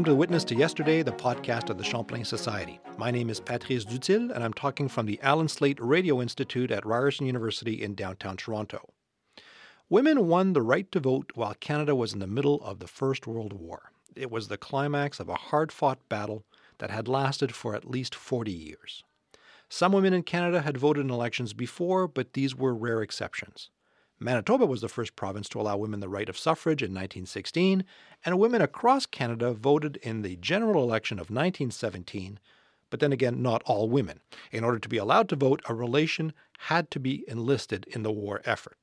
Welcome to Witness to Yesterday, the podcast of the Champlain Society. My name is Patrice Dutil, and I'm talking from the Allan Slaight Radio Institute at Ryerson University in downtown Toronto. Women won the right to vote while Canada was in the middle of the First World War. It was the climax of a hard fought battle that had lasted for at least 40 years. Some women in Canada had voted in elections before, but these were rare exceptions. Manitoba was the first province to allow women the right of suffrage in 1916, and women across Canada voted in the general election of 1917, but then again, not all women. In order to be allowed to vote, a relation had to be enlisted in the war effort.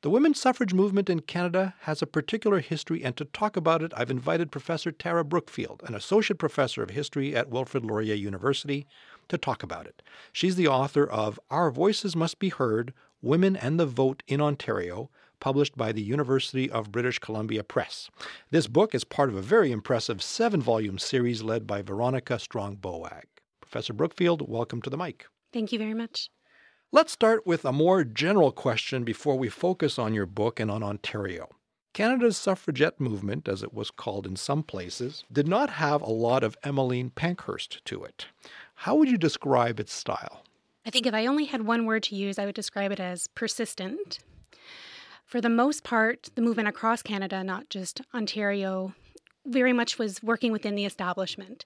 The women's suffrage movement in Canada has a particular history, and to talk about it, I've invited Professor Tara Brookfield, an associate professor of history at Wilfrid Laurier University, to talk about it. She's the author of Our Voices Must Be Heard Women and the Vote in Ontario, published by the University of British Columbia Press. This book is part of a very impressive seven volume series led by Veronica Strong Boag. Professor Brookfield, welcome to the mic. Thank you very much. Let's start with a more general question before we focus on your book and on Ontario. Canada's suffragette movement, as it was called in some places, did not have a lot of Emmeline Pankhurst to it. How would you describe its style? I think if I only had one word to use, I would describe it as persistent. For the most part, the movement across Canada, not just Ontario, very much was working within the establishment.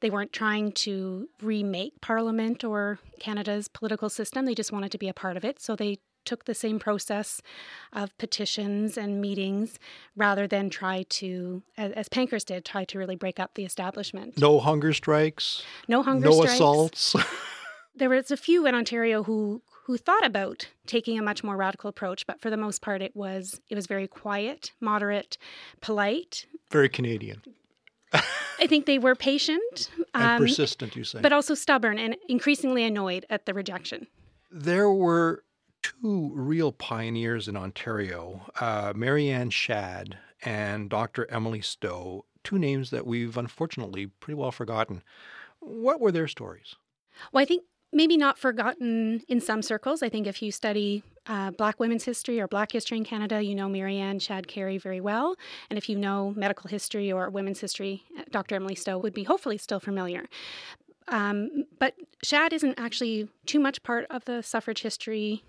They weren't trying to remake Parliament or Canada's political system, they just wanted to be a part of it. So they took the same process of petitions and meetings rather than try to, as, as Pankhurst did, try to really break up the establishment. No hunger strikes. No hunger no strikes. assaults. there was a few in Ontario who who thought about taking a much more radical approach, but for the most part, it was it was very quiet, moderate, polite. Very Canadian. I think they were patient and um, persistent. You say, but also stubborn and increasingly annoyed at the rejection. There were two real pioneers in Ontario, uh, Mary Ann Shadd and Dr. Emily Stowe, two names that we've unfortunately pretty well forgotten. What were their stories? Well, I think maybe not forgotten in some circles. I think if you study uh, Black women's history or Black history in Canada, you know Mary Ann Shadd Cary very well. And if you know medical history or women's history, uh, Dr. Emily Stowe would be hopefully still familiar. Um, but Shadd isn't actually too much part of the suffrage history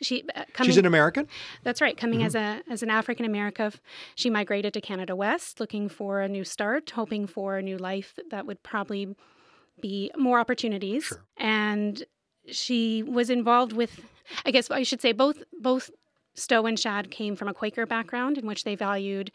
she uh, coming, she's an American. That's right. Coming mm-hmm. as a as an African American, she migrated to Canada West, looking for a new start, hoping for a new life that would probably be more opportunities. Sure. And she was involved with, I guess I should say, both both Stowe and Shadd came from a Quaker background in which they valued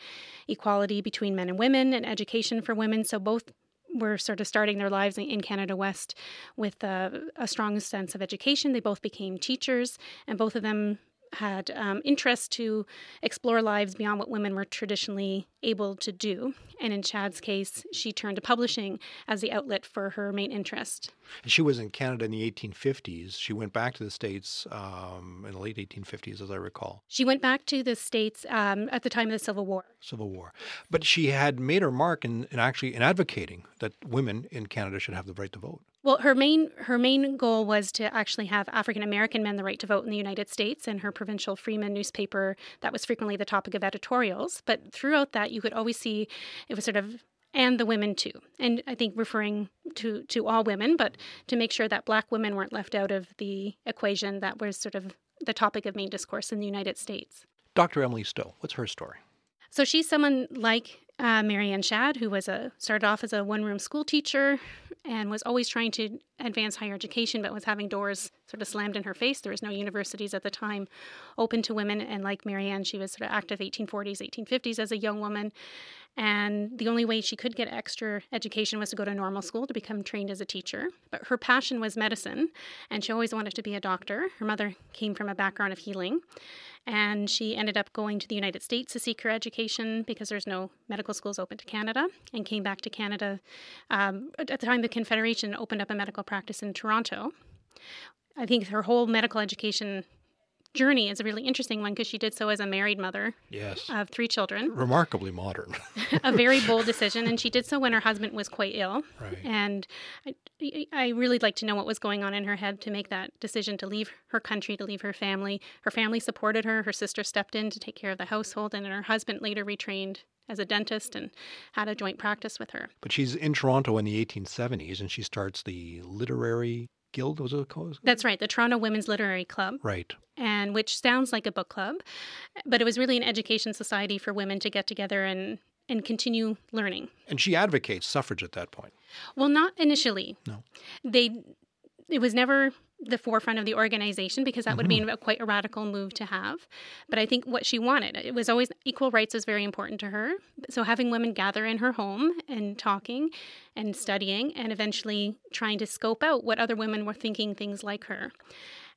equality between men and women and education for women. So both were sort of starting their lives in Canada West with a, a strong sense of education. They both became teachers, and both of them had um, interest to explore lives beyond what women were traditionally able to do. And in Shadd's case, she turned to publishing as the outlet for her main interest. And she was in Canada in the 1850s. She went back to the States um, in the late 1850s, as I recall. She went back to the States um, at the time of the Civil War. Civil War. But she had made her mark in, in actually in advocating that women in Canada should have the right to vote. Well, her main her main goal was to actually have African American men the right to vote in the United States, and her provincial Freeman newspaper that was frequently the topic of editorials. But throughout that, you could always see it was sort of and the women too, and I think referring to to all women, but to make sure that Black women weren't left out of the equation. That was sort of the topic of main discourse in the United States. Dr. Emily Stowe, what's her story? So she's someone like uh, Mary Ann Shadd, who was a started off as a one room school teacher and was always trying to advance higher education, but was having doors sort of slammed in her face. There was no universities at the time open to women, and like Mary Ann, she was sort of active 1840s, 1850s as a young woman, and the only way she could get extra education was to go to normal school to become trained as a teacher. But her passion was medicine, and she always wanted to be a doctor. Her mother came from a background of healing, and she ended up going to the United States to seek her education because there's no medical schools open to Canada, and came back to Canada. Um, at the time, the Confederation opened up a medical practice in Toronto. I think her whole medical education journey is a really interesting one because she did so as a married mother yes. of three children. Remarkably modern. a very bold decision. And she did so when her husband was quite ill. Right. And I, I really like to know what was going on in her head to make that decision to leave her country, to leave her family. Her family supported her. Her sister stepped in to take care of the household. And her husband later retrained as a dentist and had a joint practice with her. But she's in Toronto in the 1870s and she starts the literary guild was it called? That's right, the Toronto Women's Literary Club. Right. And which sounds like a book club, but it was really an education society for women to get together and and continue learning. And she advocates suffrage at that point. Well, not initially. No. They it was never the forefront of the organization because that would have been a, quite a radical move to have. But I think what she wanted, it was always equal rights was very important to her. So having women gather in her home and talking and studying and eventually trying to scope out what other women were thinking things like her.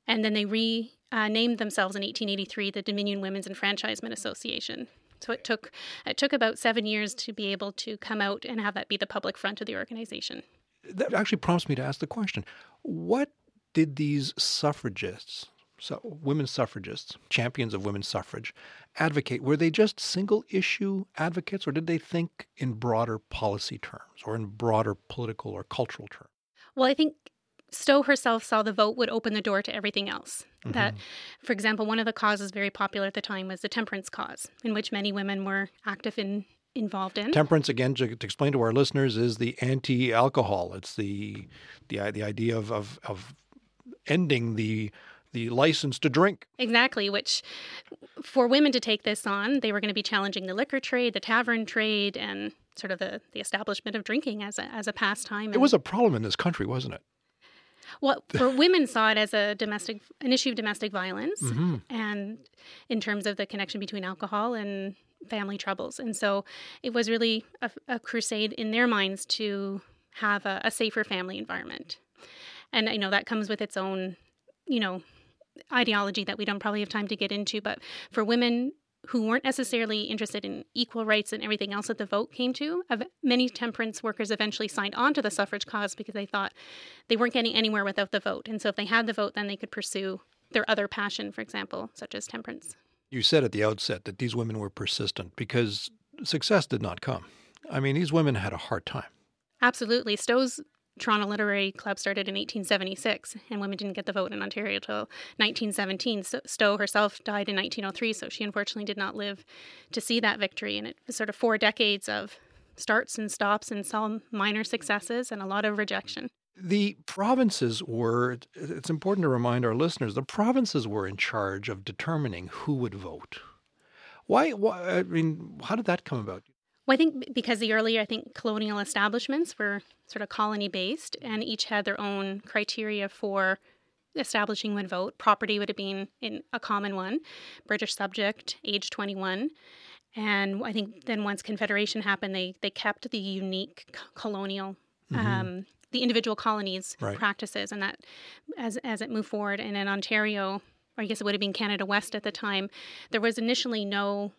And then they renamed uh, themselves in 1883 the Dominion Women's Enfranchisement Association. So it took it took about seven years to be able to come out and have that be the public front of the organization. That actually prompts me to ask the question: What did these suffragists, so women suffragists, champions of women's suffrage, advocate? Were they just single issue advocates, or did they think in broader policy terms or in broader political or cultural terms? Well, I think Stowe herself saw the vote would open the door to everything else. Mm-hmm. That, for example, one of the causes very popular at the time was the temperance cause, in which many women were active in involved in. Temperance, again, to, to explain to our listeners, is the anti-alcohol. It's the the the idea of of, of ending the the license to drink. Exactly, which for women to take this on, they were going to be challenging the liquor trade, the tavern trade, and sort of the, the establishment of drinking as a, as a pastime. It was a problem in this country, wasn't it? Well, for women saw it as a domestic an issue of domestic violence, mm-hmm. and in terms of the connection between alcohol and family troubles, and so it was really a, a crusade in their minds to have a, a safer family environment. And I know that comes with its own, you know, ideology that we don't probably have time to get into. But for women who weren't necessarily interested in equal rights and everything else that the vote came to, many temperance workers eventually signed on to the suffrage cause because they thought they weren't getting anywhere without the vote. And so if they had the vote, then they could pursue their other passion, for example, such as temperance. You said at the outset that these women were persistent because success did not come. I mean, these women had a hard time. Absolutely. Stowe's Toronto Literary Club started in 1876, and women didn't get the vote in Ontario until 1917. So Stowe herself died in 1903, so she unfortunately did not live to see that victory. And it was sort of four decades of starts and stops and some minor successes and a lot of rejection. The provinces were, it's important to remind our listeners, the provinces were in charge of determining who would vote. Why, why I mean, how did that come about? Well, I think because the earlier, I think colonial establishments were sort of colony based and each had their own criteria for establishing would vote. Property would have been in a common one, British subject, age 21. And I think then once Confederation happened, they, they kept the unique colonial, mm-hmm. um, the individual colonies right. practices, and that as as it moved forward. And in Ontario, or I guess it would have been Canada West at the time, there was initially no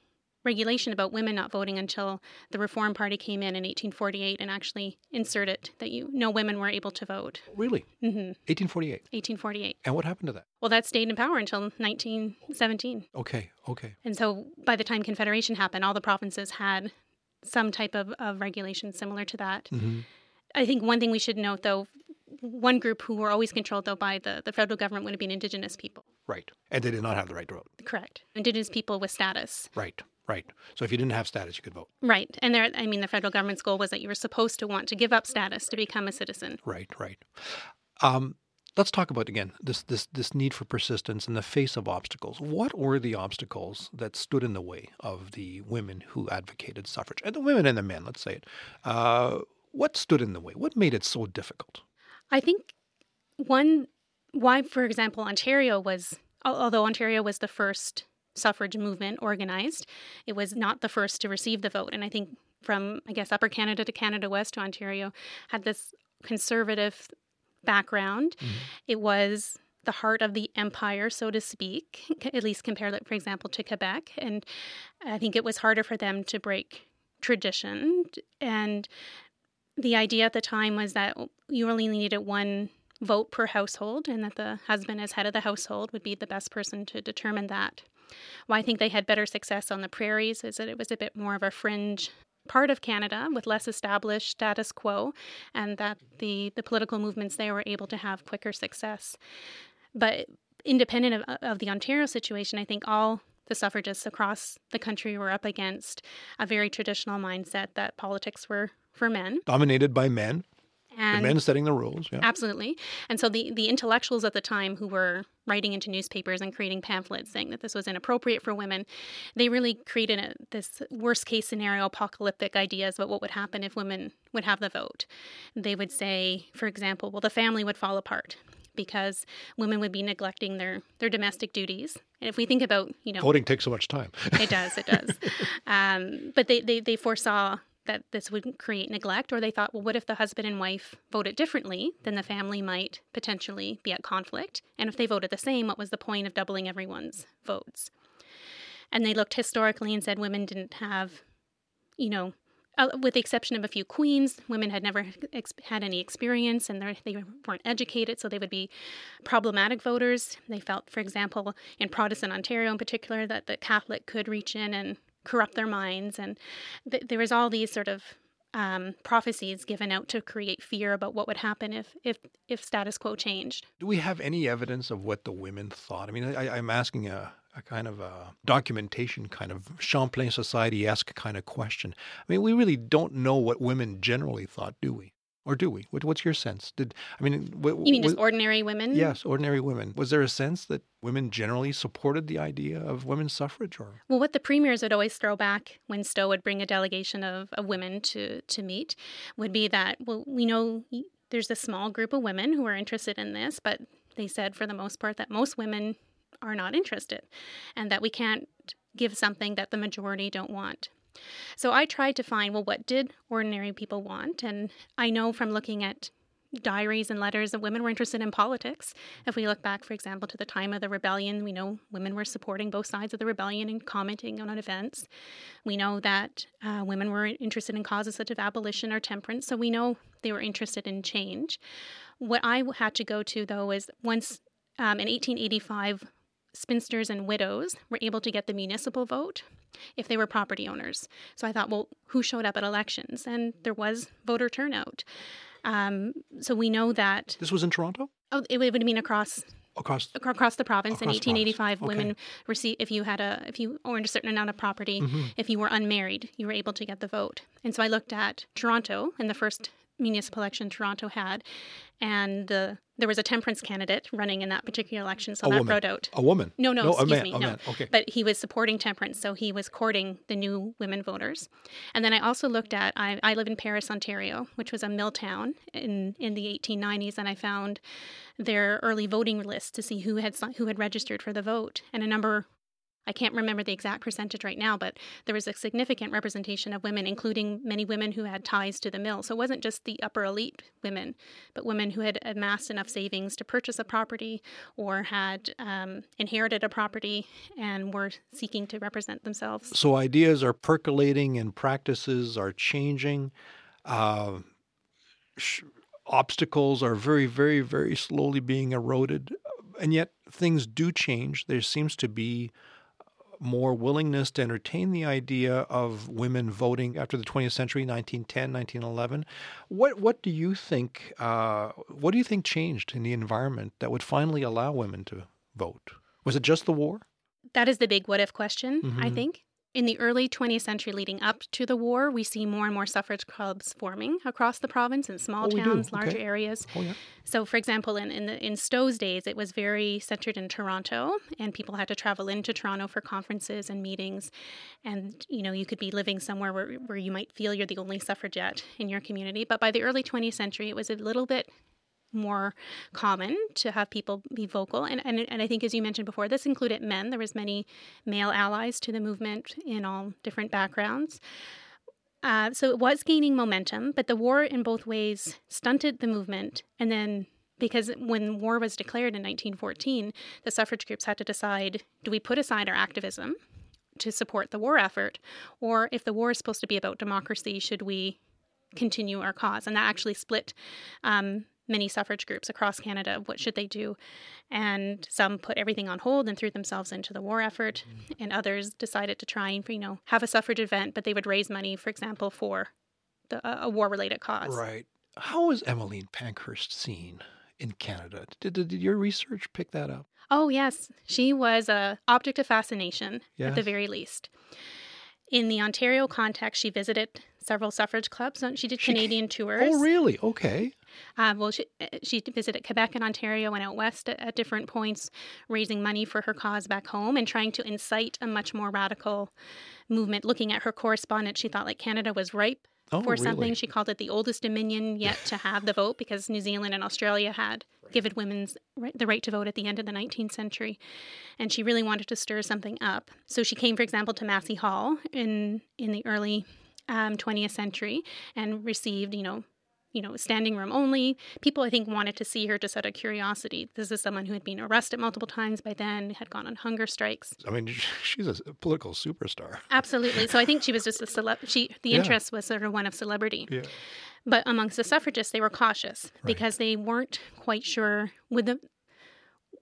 regulation about women not voting until the Reform Party came in in 1848 and actually inserted that you no women were able to vote. Really? Mm-hmm. 1848. 1848. And what happened to that? Well, that stayed in power until 1917. Okay. Okay. And so by the time Confederation happened, all the provinces had some type of, of regulation similar to that. Mm-hmm. I think one thing we should note, though, one group who were always controlled, though, by the, the federal government would have been Indigenous people. Right. And they did not have the right to vote. Correct. Indigenous people with status. Right. Right. So if you didn't have status, you could vote. Right. And there, I mean, the federal government's goal was that you were supposed to want to give up status to become a citizen. Right. Right. Um, let's talk about again this this this need for persistence in the face of obstacles. What were the obstacles that stood in the way of the women who advocated suffrage, and the women and the men? Let's say it. Uh, what stood in the way? What made it so difficult? I think one why, for example, Ontario was although Ontario was the first suffrage movement organized. It was not the first to receive the vote. And I think from, I guess, Upper Canada to Canada West to Ontario had this conservative background. Mm-hmm. It was the heart of the empire, so to speak, at least compare that, for example, to Quebec. And I think it was harder for them to break tradition. And the idea at the time was that you only needed one vote per household, and that the husband, as head of the household, would be the best person to determine that. Why I think they had better success on the prairies is that it was a bit more of a fringe part of Canada with less established status quo, and that the, the political movements there were able to have quicker success. But independent of, of the Ontario situation, I think all the suffragists across the country were up against a very traditional mindset that politics were for men. Dominated by men. And the men setting the rules. Yeah. Absolutely. And so the, the intellectuals at the time who were writing into newspapers and creating pamphlets saying that this was inappropriate for women, they really created a, this worst case scenario, apocalyptic ideas about what would happen if women would have the vote. They would say, for example, well, the family would fall apart because women would be neglecting their, their domestic duties. And if we think about, you know, voting takes so much time. it does, it does. Um, but they, they, they foresaw that this would create neglect, or they thought, well, what if the husband and wife voted differently? Then the family might potentially be at conflict. And if they voted the same, what was the point of doubling everyone's votes? And they looked historically and said women didn't have, you know, uh, with the exception of a few queens, women had never ex- had any experience and they weren't educated, so they would be problematic voters. They felt, for example, in Protestant Ontario in particular, that the Catholic could reach in and corrupt their minds. And th- there was all these sort of um, prophecies given out to create fear about what would happen if, if, if status quo changed. Do we have any evidence of what the women thought? I mean, I, am asking a, a kind of a documentation kind of Champlain Society esque kind of question. I mean, we really don't know what women generally thought, do we? Or do we? What, what's your sense? Did I mean? What, you mean just ordinary women? Yes, ordinary women. Was there a sense that women generally supported the idea of women's suffrage? Or well, what the premiers would always throw back when Stowe would bring a delegation of, of women to to meet would be that well, we know there's a small group of women who are interested in this, but they said for the most part that most women are not interested, and that we can't give something that the majority don't want. So I tried to find, well, what did ordinary people want? And I know from looking at diaries and letters that women were interested in politics. If we look back, for example, to the time of the rebellion, we know women were supporting both sides of the rebellion and commenting on events. We know that uh, women were interested in causes such as abolition or temperance, so we know they were interested in change. What I had to go to, though, is once um, in 1885, spinsters and widows were able to get the municipal vote if they were property owners. So I thought, well, who showed up at elections? And there was voter turnout. Um, so we know that. This was in Toronto? Oh, it would mean across across across the province across in 1885 province. women okay. received if you had a if you owned a certain amount of property mm-hmm. if you were unmarried you were able to get the vote and so i looked at toronto and the first municipal election Toronto had, and the there was a temperance candidate running in that particular election, so a that woman. brought out a woman. No, no, no excuse man, me, no. Man. Okay. But he was supporting temperance, so he was courting the new women voters. And then I also looked at I, I live in Paris, Ontario, which was a mill town in in the 1890s, and I found their early voting list to see who had who had registered for the vote, and a number I can't remember the exact percentage right now, but there was a significant representation of women, including many women who had ties to the mill. So it wasn't just the upper elite women, but women who had amassed enough savings to purchase a property or had um, inherited a property and were seeking to represent themselves. So ideas are percolating and practices are changing. Uh, sh- obstacles are very, very, very slowly being eroded. And yet things do change. There seems to be more willingness to entertain the idea of women voting after the 20th century, 1910, 1911. What what do you think? Uh, what do you think changed in the environment that would finally allow women to vote? Was it just the war? That is the big what if question, mm-hmm. I think. In the early 20th century leading up to the war, we see more and more suffrage clubs forming across the province in small oh, towns, do. larger okay. areas. Oh, yeah. So, for example, in in, the, in Stowe's days, it was very centered in Toronto, and people had to travel into Toronto for conferences and meetings. And you know, you could be living somewhere where, where you might feel you're the only suffragette in your community. But by the early 20th century, it was a little bit more common to have people be vocal. And, and and I think as you mentioned before this included men. There was many male allies to the movement in all different backgrounds. Uh, so it was gaining momentum but the war in both ways stunted the movement. And then because when war was declared in 1914 the suffrage groups had to decide do we put aside our activism to support the war effort? Or if the war is supposed to be about democracy should we continue our cause? And that actually split um, many suffrage groups across Canada. What should they do? And some put everything on hold and threw themselves into the war effort, and others decided to try and you know have a suffrage event, but they would raise money, for example, for the, a war-related cause. Right. How was Emmeline Pankhurst seen in Canada. Did, did, did your research pick that up? Oh, yes. She was a object of fascination at the very least. In the Ontario context, she visited several suffrage clubs. She did She Canadian oh, tours. Oh, really? Okay. Uh, well, she, uh, she visited Quebec and Ontario and out west at, at different points, raising money for her cause back home and trying to incite a much more radical movement. Looking at her correspondence, she thought like Canada was ripe Oh, for really? something. She called it the oldest dominion yet to have the vote because New Zealand and Australia had given women's right, the right to vote at the end of the 19th century. And she really wanted to stir something up. So she came, for example, to Massey Hall in in the early um, 20th century and received, you know, you know, standing room only. People, I think, wanted to see her just out of curiosity. This is someone who had been arrested multiple times by then, had gone on hunger strikes. I mean, she's a political superstar. Absolutely. So I think she was just a celeb. She the Yeah. interest was sort of one of celebrity. Yeah. But amongst the suffragists, they were cautious because they weren't quite sure would the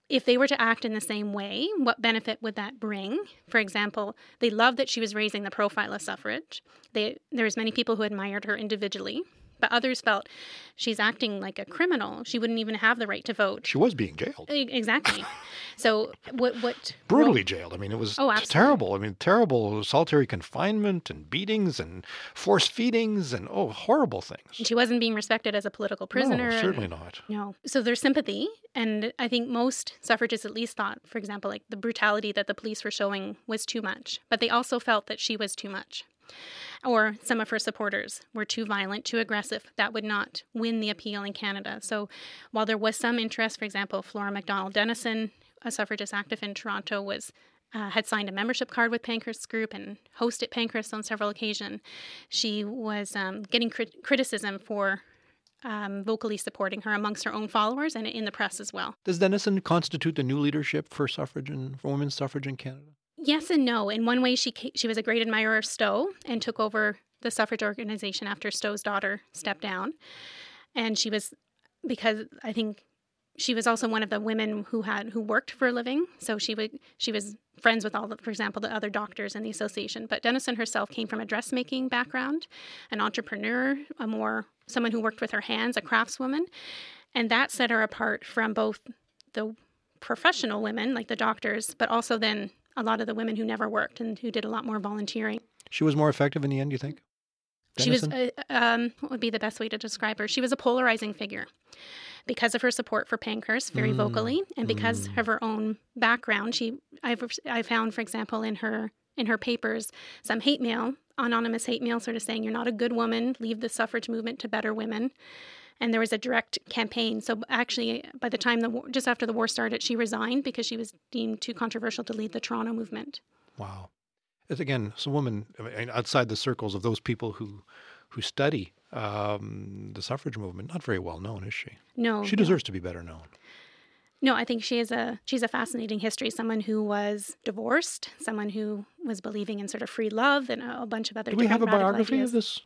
if they were to act in the same way, what benefit would that bring? For example, they loved that she was raising the profile of suffrage. They, there was many people who admired her individually, but others felt she's acting like a criminal. She wouldn't even have the right to vote. She was being jailed. Exactly. So what what Brutally jailed. I mean, it was Oh, terrible. I mean, terrible solitary confinement and beatings and forced feedings and, oh, horrible things. she wasn't being respected as a political prisoner. No, certainly not. No. So there's sympathy. And I think most suffragists at least thought, for example, like the brutality that the police were showing was too much. But they also felt that she was too much. Or some of her supporters were too violent, too aggressive. That would not win the appeal in Canada. So while there was some interest, for example, Flora MacDonald Denison, a suffragist active in Toronto, was uh, had signed a membership card with Pankhurst's group and hosted Pankhurst on several occasions. She was um, getting crit- criticism for um, vocally supporting her amongst her own followers and in the press as well. Does Denison constitute the new leadership for suffrage and for women's suffrage in Canada? Yes and no. In one way, she she was a great admirer of Stowe and took over the suffrage organization after Stowe's daughter stepped down, and she was because I think she was also one of the women who had who worked for a living. So she would she was friends with all the, for example, the other doctors in the association. But Denison herself came from a dressmaking background, an entrepreneur, a more someone who worked with her hands, a craftswoman, and that set her apart from both the professional women like the doctors, but also then a lot of the women who never worked and who did a lot more volunteering. She was more effective in the end, you think? She was, uh, um, what would be the best way to describe her? She was a polarizing figure because of her support for Pankhurst very Mm, vocally, and because mm. of her own background. She, I've, I found, for example, in her in her papers, some hate mail, anonymous hate mail, sort of saying you're not a good woman, leave the suffrage movement to better women. And there was a direct campaign. So actually, by the time the war, just after the war started, she resigned because she was deemed too controversial to lead the Toronto movement. Wow. It's, again, it's a woman I mean, outside the circles of those people who who study um, the suffrage movement. Not very well known, is she? No, She no. deserves to be better known. No, I think she is a she's a fascinating history. Someone who was divorced, someone who was believing in sort of free love and a, a bunch of other. Do we have a biography ideas. of this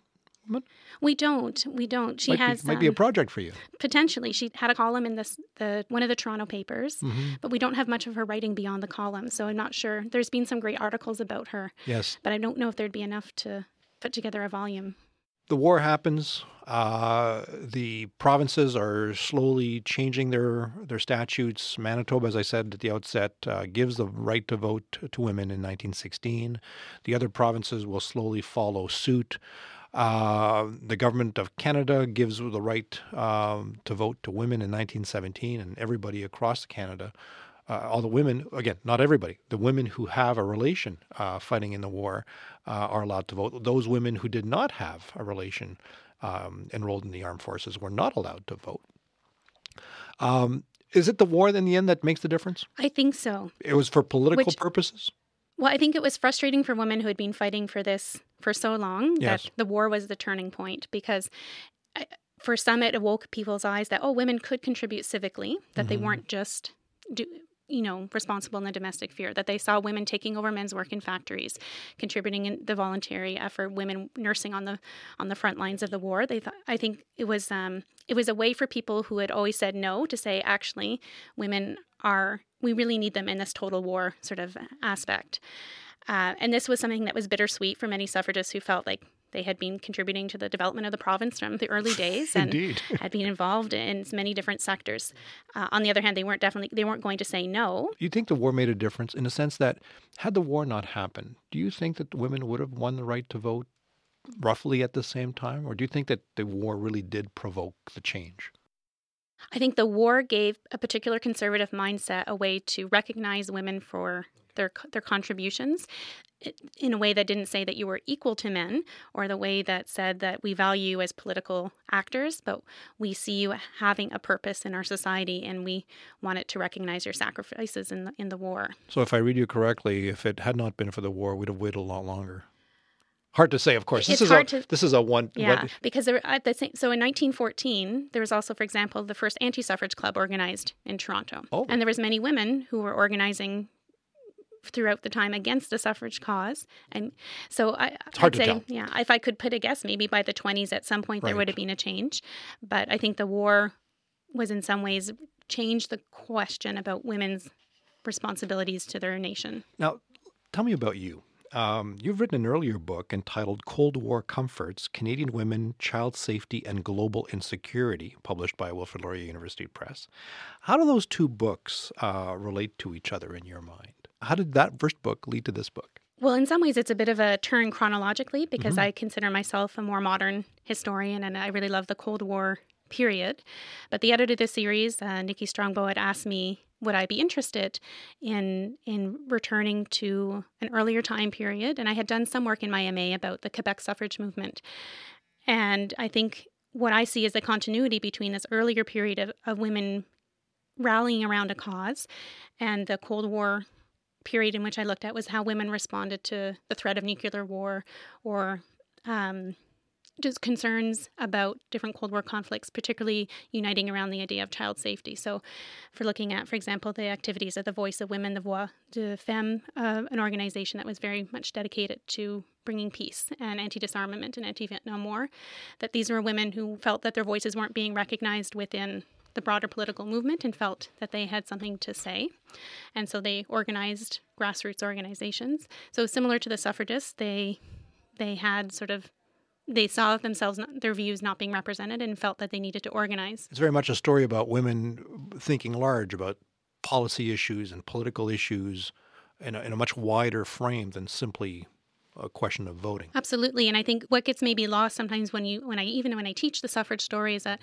woman? We don't. We don't. She might has be, might be a um, project for you. potentially. She had a column in this the one of the Toronto papers, hmm but we don't have much of her writing beyond the column. So I'm not sure. There's been some great articles about her, Yes. but I don't know if there'd be enough to put together a volume. the war happens. Uh, the provinces are slowly changing their their statutes. Manitoba, as I said at the outset, uh, gives the right to vote to women in 1916. The other provinces will slowly follow suit. Uh, the government of Canada gives the right um, to vote to women in 1917, and everybody across Canada uh, all the women, again, not everybody, the women who have a relation uh, fighting in the war uh, are allowed to vote. Those women who did not have a relation um, enrolled in the armed forces were not allowed to vote. Um, is it the war in the end that makes the difference? I think so. It was for political Which- purposes? Well, I think it was frustrating for women who had been fighting for this for so long Yes. that the war was the turning point because I- for some it awoke people's eyes that oh women could contribute civically that they Mhm. weren't just do you know responsible in the domestic sphere that they saw women taking over men's work in factories contributing in the voluntary effort women nursing on the on the front lines of the war they thought i think it was um it was a way for people who had always said no to say actually women are we really need them in this total war sort of aspect uh, and this was something that was bittersweet for many suffragists who felt like They had been contributing to the development of the province from the early days and had been involved in many different sectors. Uh, on the other hand, they weren't definitely they weren't going to say no. You think the war made a difference in the sense that had the war not happened, do you think that women would have won the right to vote roughly at the same time? Or do you think that the war really did provoke the change? I think the war gave a particular conservative mindset a way to recognize women for their their contributions in a way that didn't say that you were equal to men or the way that said that we value you as political actors but we see you having a purpose in our society and we wanted to recognize your sacrifices in the, in the war So, if I read you correctly, if it had not been for the war, we'd have waited a lot longer. Hard to say, of course. This It's is a to- this is a one. Yeah, what- because there, at the same, so in 1914, there was also, for example, the first anti-suffrage club organized in Toronto, Oh. and there was many women who were organizing throughout the time against the suffrage cause. And so I, It's hard I'd to say, tell. yeah, if I could put a guess, maybe by the 20s at some point there would have been a change, but I think the war was in some ways changed the question about women's responsibilities to their nation. Now, tell me about you. Um, you've written an earlier book entitled Cold War Comforts Canadian Women, Child Safety, and Global Insecurity, published by Wilfrid Laurier University Press. How do those two books uh, relate to each other in your mind? How did that first book lead to this book? Well, in some ways, it's a bit of a turn chronologically because I consider myself a more modern historian and I really love the Cold War period. But the editor of the series, uh, Nikki Strong-Boag, had asked me would I be interested in in returning to an earlier time period, and I had done some work in my MA about the Quebec suffrage movement, and I think what I see is the continuity between this earlier period of, of women rallying around a cause and the Cold War period in which I looked at was how women responded to the threat of nuclear war or um, just concerns about different Cold War conflicts, particularly uniting around the idea of child safety. So, for looking at, for example, the activities of the Voice of Women, the Voix de Femme, uh, an organization that was very much dedicated to bringing peace and anti disarmament and anti Vietnam War, that these were women who felt that their voices weren't being recognized within the broader political movement and felt that they had something to say. And so they organized grassroots organizations. So similar to the suffragists, they they had sort of they saw themselves their views not being represented and felt that they needed to organize. It's very much a story about women thinking large about policy issues and political issues in a, in a much wider frame than simply a question of voting. Absolutely, and I think what gets maybe lost sometimes when you when I even when I teach the suffrage story is that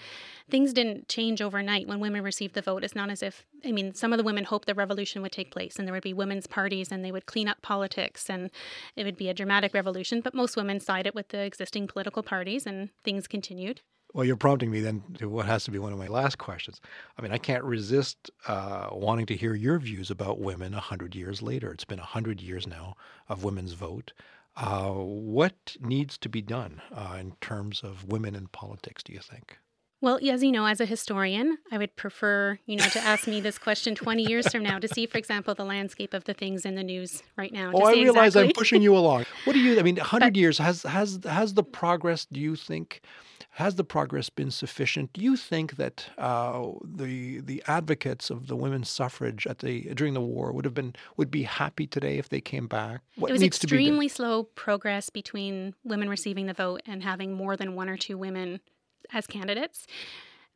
things didn't change overnight when women received the vote. It's not as if I mean some of the women hoped the revolution would take place and there would be women's parties and they would clean up politics and it would be a dramatic revolution. But most women sided with the existing political parties and things continued. Well, you're prompting me then to what has to be one of my last questions. I mean, I can't resist uh, wanting to hear your views about women 100 years later. It's been 100 years now of women's vote. Uh, what needs to be done uh, in terms of women in politics, do you think? Well, as you know, as a historian, I would prefer, you know, to ask me this question 20 years from now to see, for example, the landscape of the things in the news right now. Oh, I realize I'm pushing you along. What do you? I mean, 100 years has has has the progress? Do you think has the progress been sufficient? Do you think that uh, the the advocates of the women's suffrage at the during the war would have been would be happy today if they came back? What it was needs to be extremely slow progress between women receiving the vote and having more than one or two women as candidates.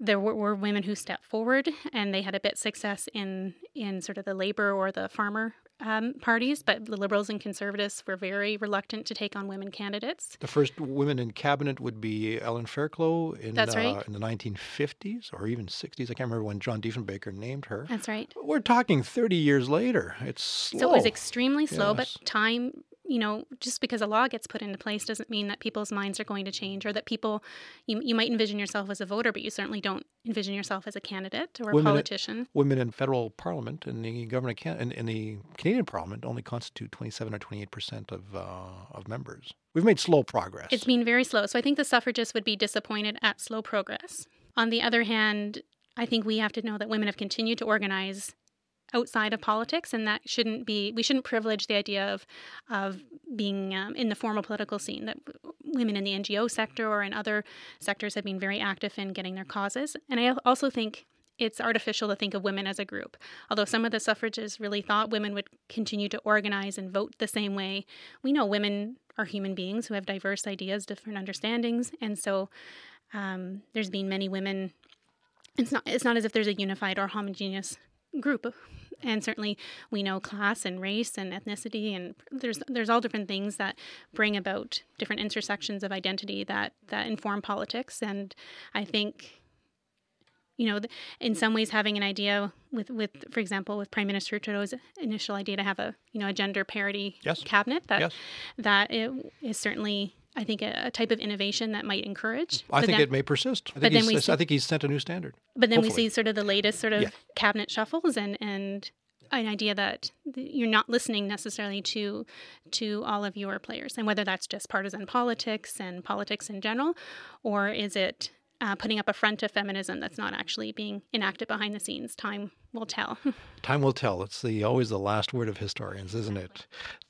There were, were women who stepped forward, and they had a bit success in in sort of the labor or the farmer um, parties, but the liberals and conservatives were very reluctant to take on women candidates. The first women in cabinet would be Ellen Fairclough in That's uh, right. in the 1950s or even 60s. I can't remember when John Diefenbaker named her. That's right. We're talking 30 years later. It's slow. So it was extremely slow, Yes. but time, you know, just because a law gets put into place doesn't mean that people's minds are going to change or that people, you, you might envision yourself as a voter, but you certainly don't envision yourself as a candidate or a Women- politician. women in federal parliament and the government can in, in the Canadian parliament only constitute 27 or 28 percent of uh, of members. We've made slow progress. It's been very slow. So I think the suffragists would be disappointed at slow progress. On the other hand, I think we have to know that women have continued to organize outside of politics and that shouldn't be we shouldn't privilege the idea of of being um, in the formal political scene that women in the NGO sector or in other sectors have been very active in getting their causes and I also think it's artificial to think of women as a group. Although some of the suffragists really thought women would continue to organize and vote the same way, we know women are human beings who have diverse ideas, different understandings, and so um, there's been many women. It's not. It's not as if there's a unified or homogeneous group and certainly we know class and race and ethnicity and there's there's all different things that bring about different intersections of identity that that inform politics and i think you know in some ways having an idea with with for example with prime minister trudeau's initial idea to have a you know a gender parity yes. cabinet that yes. that is certainly I think a, a, type of innovation that might encourage. I think then, it may persist. I think, but then we see, I think he's set a new standard. But then Hopefully. we see sort of the latest sort of yeah. cabinet shuffles and and an idea that you're not listening necessarily to to all of your players and whether that's just partisan politics and politics in general or is it uh, putting up a front of feminism that's not actually being enacted behind the scenes time will tell time will tell it's the always the last word of historians isn't it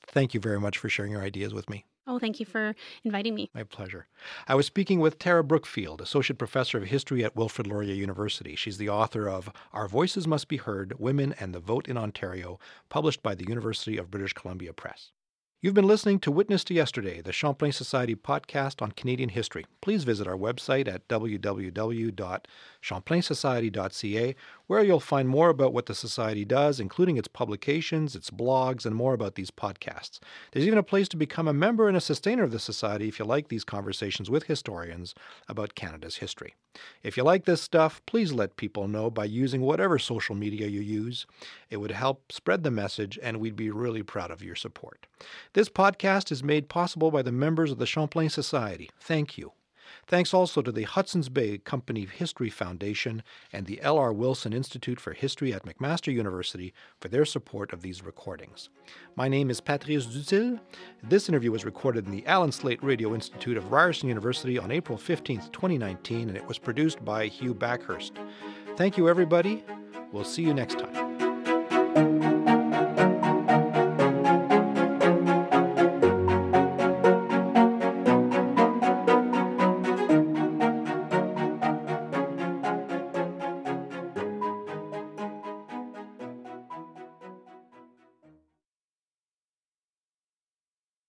thank you very much for sharing your ideas with me Oh, thank you for inviting me. My pleasure. I was speaking with Tara Brookfield, Associate Professor of History at Wilfrid Laurier University. She's the author of Our Voices Must Be Heard Women and the Vote in Ontario, published by the University of British Columbia Press. You've been listening to Witness to Yesterday, the Champlain Society podcast on Canadian history. Please visit our website at www.champlainsociety.ca, where you'll find more about what the Society does, including its publications, its blogs, and more about these podcasts. There's even a place to become a member and a sustainer of the Society if you like these conversations with historians about Canada's history. If you like this stuff, please let people know by using whatever social media you use. It would help spread the message, and we'd be really proud of your support. This podcast is made possible by the members of the Champlain Society. Thank you. Thanks also to the Hudson's Bay Company History Foundation and the L.R. Wilson Institute for History at McMaster University for their support of these recordings. My name is Patrice Dutil. This interview was recorded in the Allan Slaight Radio Institute of Ryerson University on April 15, 2019, and it was produced by Hugh Backhurst. Thank you, everybody. We'll see you next time.